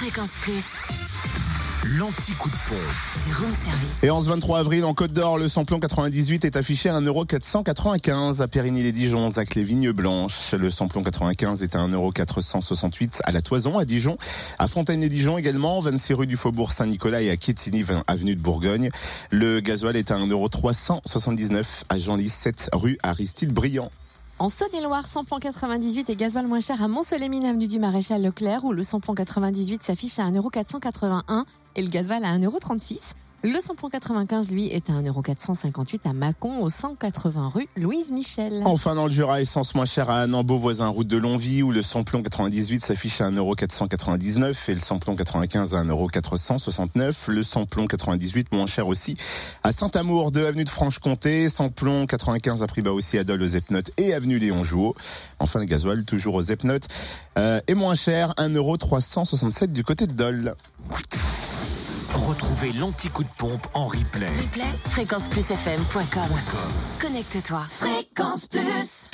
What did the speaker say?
Fréquence Plus. L'anti-coup de pompe. Du room service. Et en ce 23 avril, en Côte d'Or, le samplon 98 est affiché à 1,495€ à Périgny-les-Dijon, Zac les Vignes Blanches. Le samplon 95 est à 1,468€ à la Toison, à Dijon. À Fontaine-les-Dijon également, 26 rue du Faubourg Saint-Nicolas et à Quétigny, 20 avenue de Bourgogne. Le gasoil est à 1,379€ à Genlis, 7 rue Aristide Briand. En Saône-et-Loire, samplon 98 et gasoil moins cher à Mont-Soleil-Mine, avenue du Maréchal Leclerc, où le samplon 98 s'affiche à 1,481€ et le gasoil à 1,36€. Le samplon 95, lui, est à 1,458€ à Mâcon, au 180 rue Louise Michel. Enfin, dans le Jura, essence moins chère à Anambeau, voisin route de Longvie, où le samplon 98 s'affiche à 1,499€ et le samplon 95 à 1,469€. Le samplon 98 moins cher aussi à Saint-Amour, 2 avenue de Franche-Comté. Samplon 95 à prix bas aussi à Dole aux Epnotes et avenue Léon Jouot. Enfin, le gasoil toujours aux Epnotes euh, est moins cher, 1,367€ du côté de Dole. Retrouvez l'anti-coup de pompe en replay. Replay, fréquenceplusfm.com. Connecte-toi. Fréquence Plus.